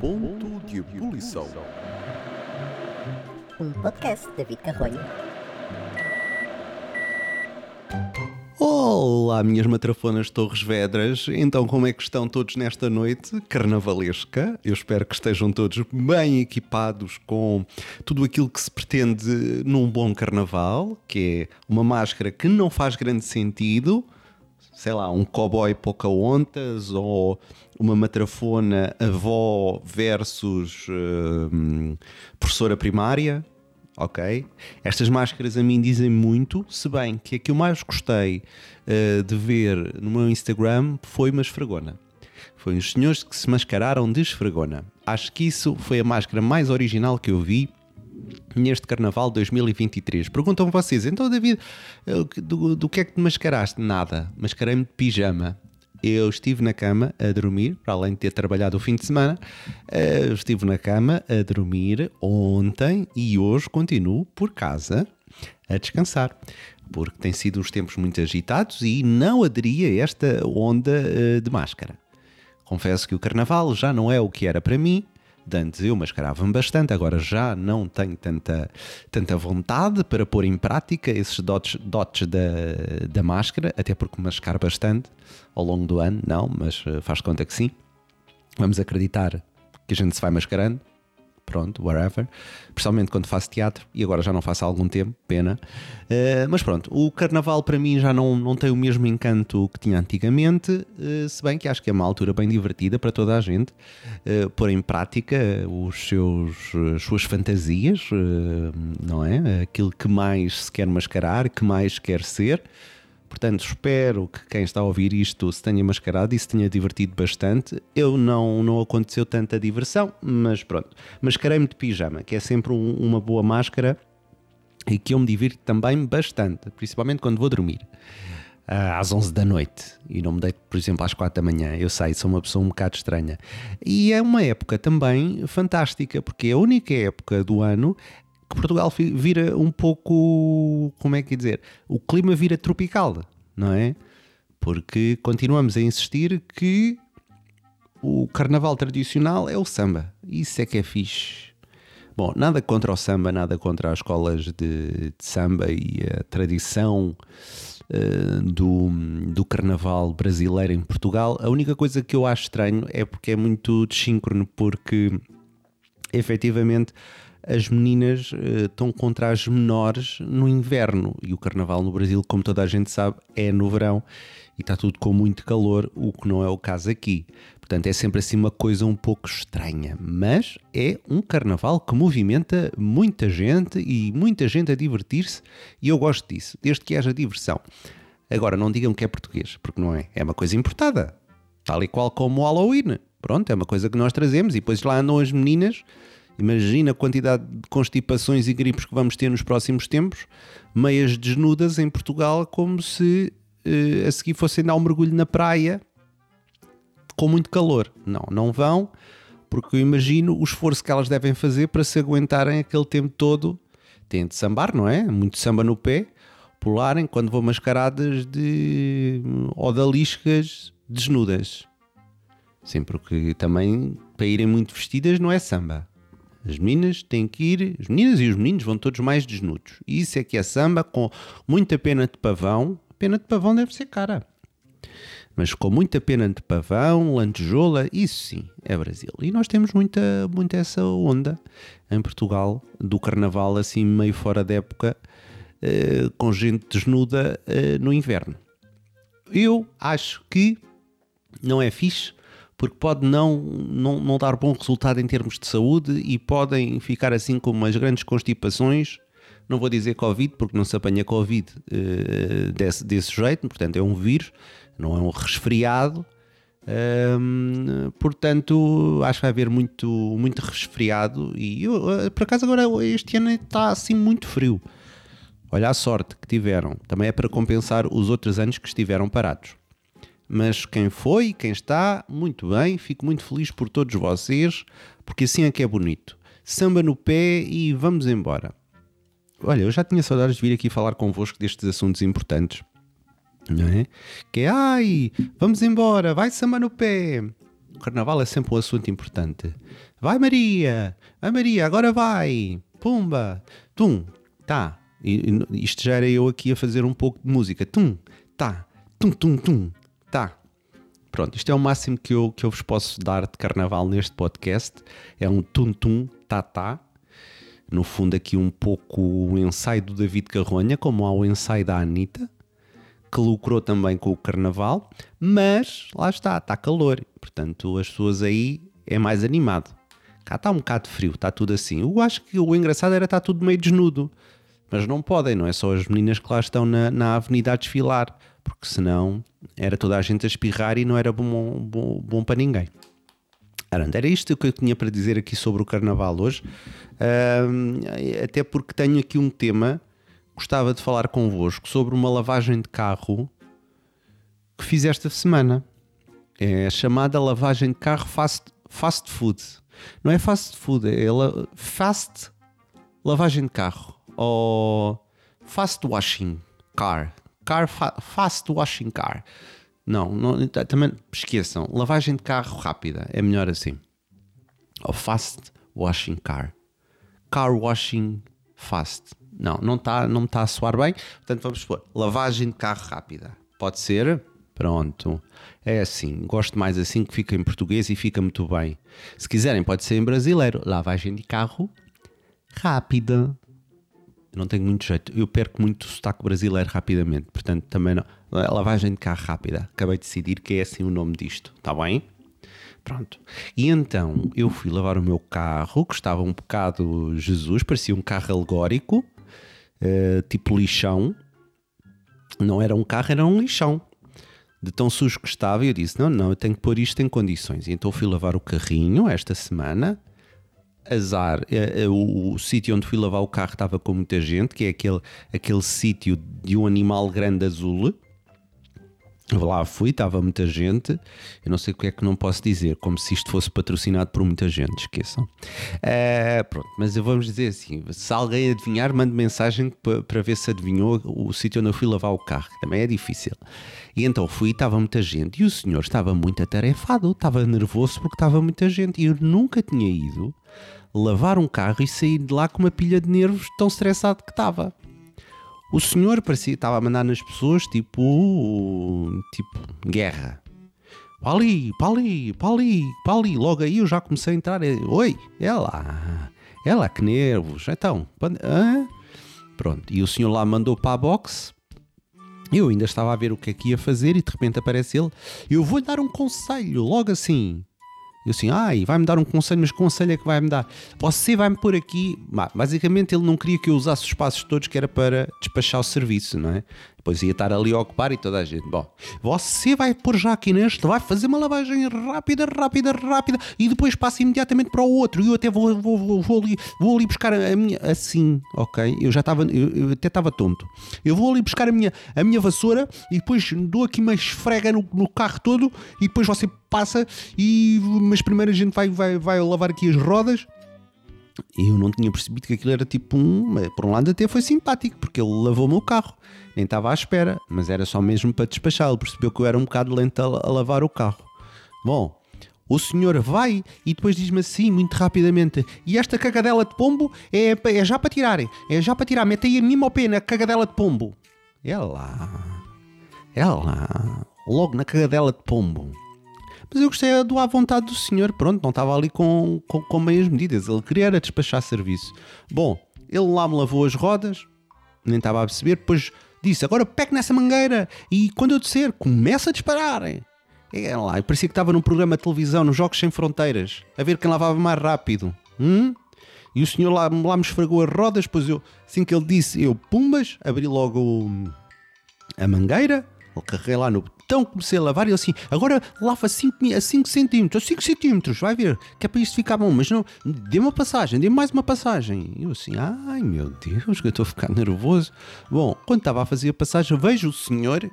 Ponto de ebulição. Um podcast de David Carrolho. Olá, minhas matrafonas Torres Vedras. Então, como é que estão todos nesta noite carnavalesca? Eu espero que estejam todos bem equipados com tudo aquilo que se pretende num bom carnaval, que é uma máscara que não faz grande sentido, sei lá, um cowboy Pocahontas ou uma matrafona avó versus hum, professora primária, ok? Estas máscaras a mim dizem muito, se bem que a que eu mais gostei uh, de ver no meu Instagram foi uma esfregona. Foi os senhores que se mascararam de esfregona. Acho que isso foi a máscara mais original que eu vi neste Carnaval 2023. Perguntam vocês, então David, eh, do, do que é que te mascaraste? Nada, mascarei-me de pijama. Eu estive na cama a dormir, para além de ter trabalhado o fim de semana, uh, estive na cama a dormir ontem e hoje continuo por casa a descansar. Porque tem sido uns tempos muito agitados e não aderi a esta onda uh, de máscara. Confesso que o carnaval já não é o que era para mim, de antes eu mascarava-me bastante, agora já não tenho tanta, tanta vontade para pôr em prática esses dotes, dotes da, da máscara, até porque mascar bastante ao longo do ano, não, mas eh, faz conta que sim. Vamos acreditar que a gente se vai mascarando pronto, whatever. Principalmente quando faço teatro, e agora já não faço há algum tempo, pena. Uh, mas pronto, o carnaval para mim já não, não tem o mesmo encanto que tinha antigamente, uh, se bem que acho que é uma altura bem divertida para toda a gente uh, pôr em prática os seus, as suas fantasias, não é? Aquilo que mais se quer mascarar, que mais quer ser. Portanto, espero que quem está a ouvir isto se tenha mascarado e se tenha divertido bastante. Eu não, não aconteceu tanta diversão, mas pronto. Mascarei-me de pijama, que é sempre um, uma boa máscara e que eu me divirto também bastante, principalmente quando vou dormir. Ah, às 11 da noite e não me deito, por exemplo, às 4 da manhã. Eu sei, sou uma pessoa um bocado estranha. E é uma época também fantástica, porque é a única época do ano que Portugal vira um pouco, como é que é dizer, o clima vira tropical, não é? Porque continuamos a insistir que o carnaval tradicional é o samba. Isso é que é fixe. Bom, nada contra o samba, nada contra as escolas de, de samba e a tradição uh, do, do carnaval brasileiro em Portugal. A única coisa que eu acho estranho é porque é muito desíncrono, porque efetivamente as meninas uh, estão contra as menores no inverno e o carnaval no Brasil, como toda a gente sabe, é no verão e está tudo com muito calor, o que não é o caso aqui. Portanto, é sempre assim uma coisa um pouco estranha, mas é um carnaval que movimenta muita gente e muita gente a divertir-se e eu gosto disso, desde que haja diversão. Agora, não digam que é português, porque não é. É uma coisa importada, tal e qual como o Halloween. Pronto, é uma coisa que nós trazemos e depois lá andam as meninas Imagina a quantidade de constipações e gripes que vamos ter nos próximos tempos, meias desnudas em Portugal, como se uh, a seguir fossem dar um mergulho na praia com muito calor. Não, não vão, porque eu imagino o esforço que elas devem fazer para se aguentarem aquele tempo todo. Têm de sambar, não é? Muito samba no pé, pularem quando vão mascaradas de odaliscas desnudas. Sim, porque também para irem muito vestidas não é samba. As meninas têm que ir, as meninas e os meninos vão todos mais desnudos. E isso é que é samba com muita pena de pavão. Pena de pavão deve ser cara. Mas com muita pena de pavão, lantejoula, isso sim, é Brasil. E nós temos muita, muita essa onda em Portugal, do carnaval assim meio fora da época, eh, com gente desnuda eh, no inverno. Eu acho que não é fixe porque pode não, não, não dar bom resultado em termos de saúde e podem ficar assim com umas grandes constipações. Não vou dizer Covid, porque não se apanha Covid uh, desse, desse jeito, portanto é um vírus, não é um resfriado. Um, portanto, acho que vai haver muito, muito resfriado. E eu, eh, por acaso, agora este ano está assim muito frio. Olha a sorte que tiveram. Também é para compensar os outros anos que estiveram parados mas quem foi, quem está, muito bem, fico muito feliz por todos vocês, porque assim é que é bonito. Samba no pé e vamos embora. Olha, eu já tinha saudades de vir aqui falar convosco destes assuntos importantes. não é? Que é, ai, vamos embora, vai samba no pé. O carnaval é sempre um assunto importante. Vai Maria, vai Maria, agora vai, pumba, tum, tá. Isto já era eu aqui a fazer um pouco de música, tum, tá, tum, tum, tum, tá. Pronto, isto é o máximo que eu, que eu vos posso dar de carnaval neste podcast. É um tum-tum, tá-tá. No fundo, aqui um pouco o ensaio do David Carronha, como há o ensaio da Anitta, que lucrou também com o carnaval, mas lá está, está calor. Portanto, as pessoas aí é mais animado. Cá está um bocado frio, está tudo assim. Eu acho que o engraçado era estar tudo meio desnudo. Mas não podem, não é só as meninas que lá estão na, na avenida a desfilar porque senão era toda a gente a espirrar e não era bom, bom, bom para ninguém. Era isto que eu tinha para dizer aqui sobre o Carnaval hoje, até porque tenho aqui um tema, gostava de falar convosco sobre uma lavagem de carro que fiz esta semana. É a chamada lavagem de carro fast, fast food. Não é fast food, é fast lavagem de carro ou fast washing car car fa fast washing car. Não, não, também esqueçam. Lavagem de carro rápida é melhor assim. Ou fast washing car. Car washing fast. Não, não está não tá a soar bem. Portanto, vamos supor. Lavagem de carro rápida. Pode ser? Pronto. É assim. Gosto mais assim que fica em português e fica muito bem. Se quiserem, pode ser em brasileiro. Lavagem de carro rápida não tenho muito jeito. Eu perco muito o sotaque brasileiro rapidamente. Portanto, também não. Lavagem de carro rápida. Acabei de decidir que é assim o nome disto. Está bem? Pronto. E então eu fui lavar o meu carro, que estava um bocado Jesus, parecia um carro alegórico, uh, tipo lixão. Não era um carro, era um lixão. De tão sujo que estava, e eu disse: Não, não, eu tenho que pôr isto em condições. E então fui lavar o carrinho esta semana azar. É, é, o, o sítio onde fui lavar o carro estava com muita gente, que é aquele, aquele sítio de um animal grande azul. Lá fui, estava muita gente. Eu não sei o que é que não posso dizer, como se isto fosse patrocinado por muita gente, esqueçam. Uh, pronto, mas vamos dizer assim: se alguém adivinhar, mande mensagem para, para ver se adivinhou o sítio onde eu fui lavar o carro, também é difícil. E então fui, estava muita gente, e o senhor estava muito atarefado, estava nervoso porque estava muita gente, e eu nunca tinha ido lavar um carro e sair de lá com uma pilha de nervos tão estressado que estava. O senhor parecia estava a mandar nas pessoas tipo. tipo. guerra. Para ali, para ali, para ali, para ali. Logo aí eu já comecei a entrar. Oi, é lá. É lá, que nervos. Então, hã? pronto. E o senhor lá mandou para a box. Eu ainda estava a ver o que é que ia fazer e de repente aparece ele. Eu vou-lhe dar um conselho, logo assim. Eu assim, ai, vai-me dar um conselho, mas que conselho é que vai-me dar? Você vai-me pôr aqui. Basicamente, ele não queria que eu usasse os espaços todos, que era para despachar o serviço, não é? Depois ia estar ali a ocupar e toda a gente. Bom, você vai pôr já aqui neste, vai fazer uma lavagem rápida, rápida, rápida e depois passa imediatamente para o outro. E eu até vou, vou, vou, vou, ali, vou ali buscar a minha. Assim, ok? Eu já estava, eu, eu, até estava tonto. Eu vou ali buscar a minha, a minha vassoura e depois dou aqui uma esfrega no, no carro todo e depois você passa e. Mas primeiro a gente vai, vai, vai lavar aqui as rodas e eu não tinha percebido que aquilo era tipo um. Por um lado, até foi simpático, porque ele lavou o carro. Nem estava à espera, mas era só mesmo para despachar. Ele percebeu que eu era um bocado lento a, a lavar o carro. Bom, o senhor vai e depois diz-me assim, muito rapidamente: E esta cagadela de pombo é, é já para tirar. É já para tirar. Mete aí a mim ao pé na cagadela de pombo. É lá. É lá. Logo na cagadela de pombo. Mas eu gostei do à vontade do senhor, pronto, não estava ali com, com, com meias medidas, ele queria era despachar serviço. Bom, ele lá me lavou as rodas, nem estava a perceber, depois disse, agora pegue nessa mangueira e quando eu descer, começa a disparar. É lá, parecia que estava num programa de televisão, nos Jogos Sem Fronteiras, a ver quem lavava mais rápido. Hum? E o senhor lá, lá me esfregou as rodas, depois eu, assim que ele disse, eu pumbas, abri logo a mangueira, eu carreguei lá no então comecei a lavar e ele assim, agora lava 5 a 5 centímetros, 5 centímetros, vai ver, que é para isto ficar bom, mas não, dê uma passagem, dê mais uma passagem. E eu assim, ai meu Deus, que eu estou a ficar nervoso. Bom, quando estava a fazer a passagem, vejo o senhor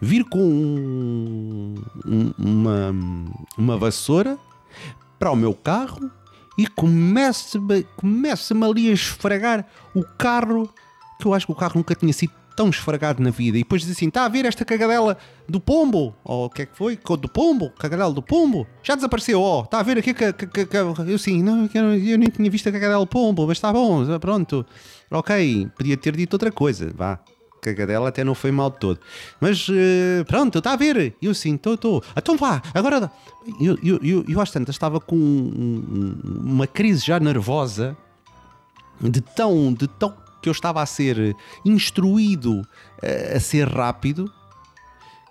vir com um, uma, uma vassoura para o meu carro e começa-me começa ali a esfregar o carro, que eu acho que o carro nunca tinha sido tão esfragado na vida e depois diz assim: está a ver esta cagadela do pombo? Ou o que é que foi? Do pombo? Cagadela do pombo? Já desapareceu, ó. está a ver aqui que, que, que, que eu sim, não, eu nem tinha visto a cagadela do pombo, mas está bom, pronto. Ok, podia ter dito outra coisa, vá. Cagadela até não foi mal de todo. Mas uh, pronto, está a ver? Eu sim, estou, estou. Então vá, agora. Eu, eu, eu, eu às tantas estava com um, uma crise já nervosa de tão, de tão que eu estava a ser instruído a, a ser rápido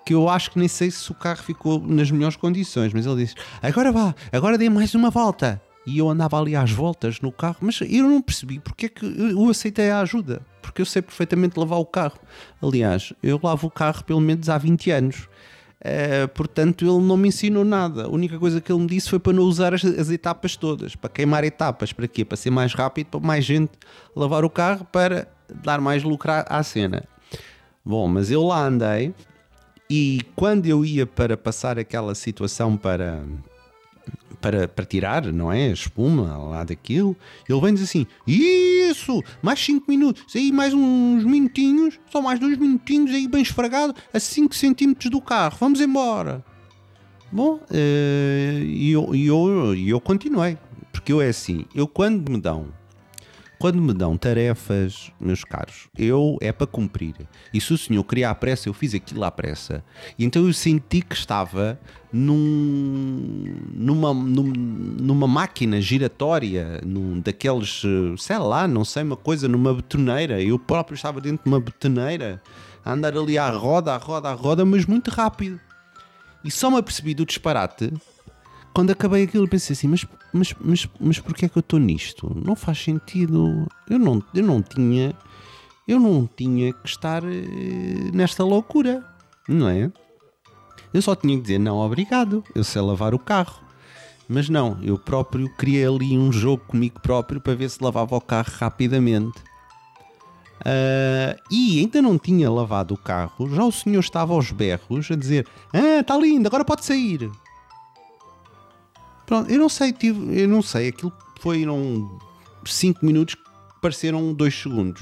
que eu acho que nem sei se o carro ficou nas melhores condições, mas ele disse: agora vá, agora dê mais uma volta. E eu andava ali às voltas no carro, mas eu não percebi porque é que eu aceitei a ajuda, porque eu sei perfeitamente lavar o carro. Aliás, eu lavo o carro pelo menos há 20 anos. Uh, portanto, ele não me ensinou nada. A única coisa que ele me disse foi para não usar as, as, etapas todas, para queimar etapas. Para quê? Para ser mais rápido, para mais gente lavar o carro, para dar mais lucro à, cena. Bom, mas eu lá andei e quando eu ia para passar aquela situação para para, para tirar, não é? A espuma lá daquilo. Ele vem dizer assim: Isso! Mais 5 minutos, aí mais uns minutinhos, só mais dois minutinhos aí bem esfragado a 5 centímetros do carro. Vamos embora. Bom, eh, e eu, eu, eu continuei. Porque eu é assim, eu quando me dão quando me dão tarefas, meus caros, eu é para cumprir. E se o senhor queria à pressa, eu fiz aquilo à pressa. E então eu senti que estava num, numa, num, numa máquina giratória, num daqueles, sei lá, não sei, uma coisa, numa betoneira. Eu próprio estava dentro de uma betoneira, a andar ali à roda, à roda, à roda, mas muito rápido. E só me apercebi do disparate quando acabei aquilo pensei assim, mas, mas, mas, mas porquê é que eu estou nisto? Não faz sentido. Eu não, eu não tinha. Eu não tinha que estar eh, nesta loucura, não é? Eu só tinha que dizer não, obrigado. Eu sei lavar o carro. Mas não, eu próprio criei ali um jogo comigo próprio para ver se lavava o carro rapidamente. Uh, e ainda não tinha lavado o carro, já o senhor estava aos berros a dizer: Ah, está lindo, agora pode sair. Pronto, eu não sei, tive, eu não sei, aquilo foram 5 minutos que pareceram 2 segundos,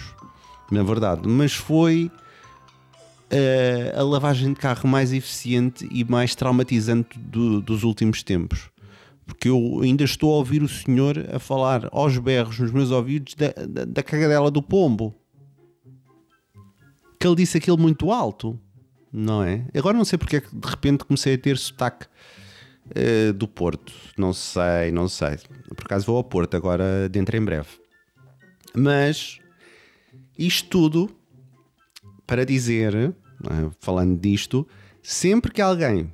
na verdade, mas foi uh, a lavagem de carro mais eficiente e mais traumatizante do, dos últimos tempos. Porque eu ainda estou a ouvir o senhor a falar aos berros nos meus ouvidos da, da, da cagadela do pombo. Que ele disse aquilo muito alto, não é? Agora não sei porque é que de repente comecei a ter sotaque uh, do Porto. Não sei, não sei. Por acaso vou ao Porto agora dentro em breve. Mas isto tudo para dizer, é? falando disto, sempre que alguém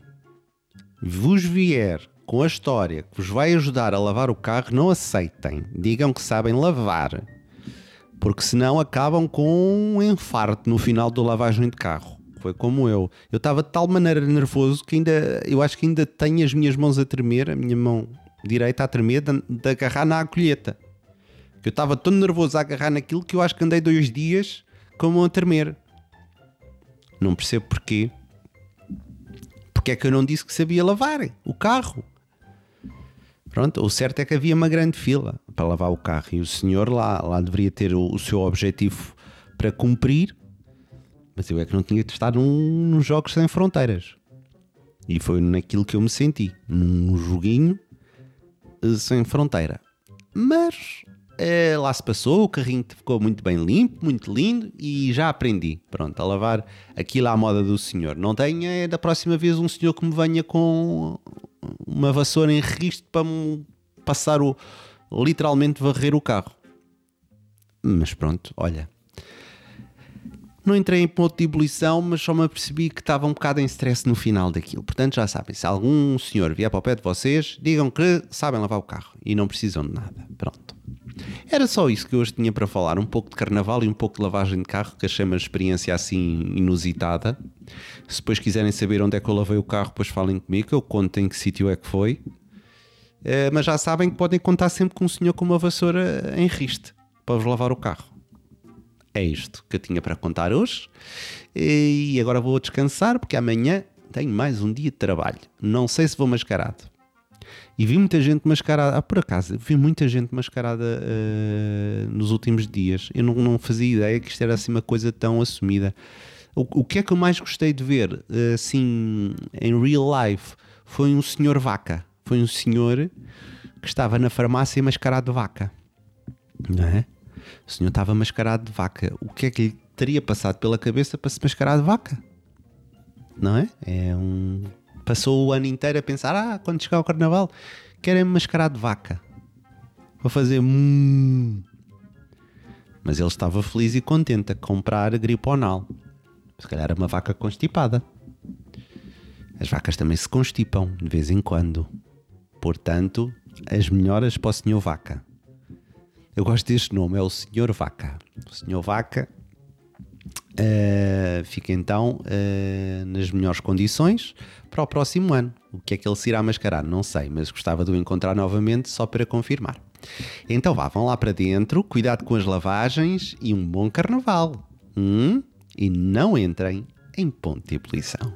vos vier com a história que vos vai ajudar a lavar o carro, não aceitem. Digam que sabem lavar. Porque senão acabam com um infarto no final da lavagem de carro foi como eu. Eu estava de tal maneira nervoso que ainda, eu acho que ainda tenho as minhas mãos a tremer, a minha mão direita a tremer, de, de agarrar na agulheta. Eu estava tão nervoso a agarrar naquilo que eu acho que andei dois dias com a mão a tremer. Não percebo porquê. Porque é que eu não disse que sabia lavar o carro? Pronto, o certo é que havia uma grande fila para lavar o carro e o senhor lá, lá deveria ter o, o seu objetivo para cumprir mas eu é que não tinha estar num, nos Jogos Sem Fronteiras. E foi naquilo que eu me senti. Num joguinho eh, sem fronteira. Mas é, lá se passou, o carrinho ficou muito bem limpo, muito lindo e já aprendi. Pronto, a lavar aquilo à moda do senhor. Não tenha é da próxima vez um senhor que me venha com uma vassoura em registro para me passar o. literalmente varrer o carro. Mas pronto, olha, não entrei em ponto de ebulição, mas só me apercebi que estava um bocado em stress no final daquilo. Portanto, já sabem, se algum senhor vier para o pé de vocês, digam que sabem lavar o carro e não precisam de nada. Pronto. Era só isso que hoje tinha para falar, um pouco de carnaval e um pouco de lavagem de carro, que achei uma experiência assim inusitada. Se depois quiserem saber onde é que eu lavei o carro, depois falem comigo, eu conto em que sítio é que foi. É, mas já sabem que podem contar sempre com um senhor com uma vassoura em riste para vos lavar o carro é isto que eu tinha para contar hoje. E agora vou descansar porque amanhã tenho mais um dia de trabalho. Não sei se vou mascarado. E vi muita gente mascarada, ah, por acaso, vi muita gente mascarada uh, nos últimos dias. Eu não, não, fazia ideia que isto era assim uma coisa tão assumida. O, o que é que eu mais gostei de ver, uh, assim, em real life, foi um senhor vaca. Foi um senhor que estava na farmácia mascarado de vaca. Não é? O senhor estava mascarado de vaca. O que é que lhe teria passado pela cabeça para se mascarar de vaca? Não é? É um passou o ano inteiro a pensar: ah, quando chegar o carnaval, querem mascarar de vaca. Vou fazer. Mmm. Mas ele estava feliz e contente a comprar griponal. Se calhar uma vaca constipada. As vacas também se constipam de vez em quando. Portanto, as melhoras para o senhor vaca. Eu gosto deste nome, é o senhor vaca. O senhor vaca uh, fica então uh, nas melhores condições para o próximo ano. O que é que ele se irá mascarar? Não sei, mas gostava de o encontrar novamente só para confirmar. Então vá, vão lá para dentro, cuidado com as lavagens e um bom carnaval. Hum? E não entrem em ponto de ebulição.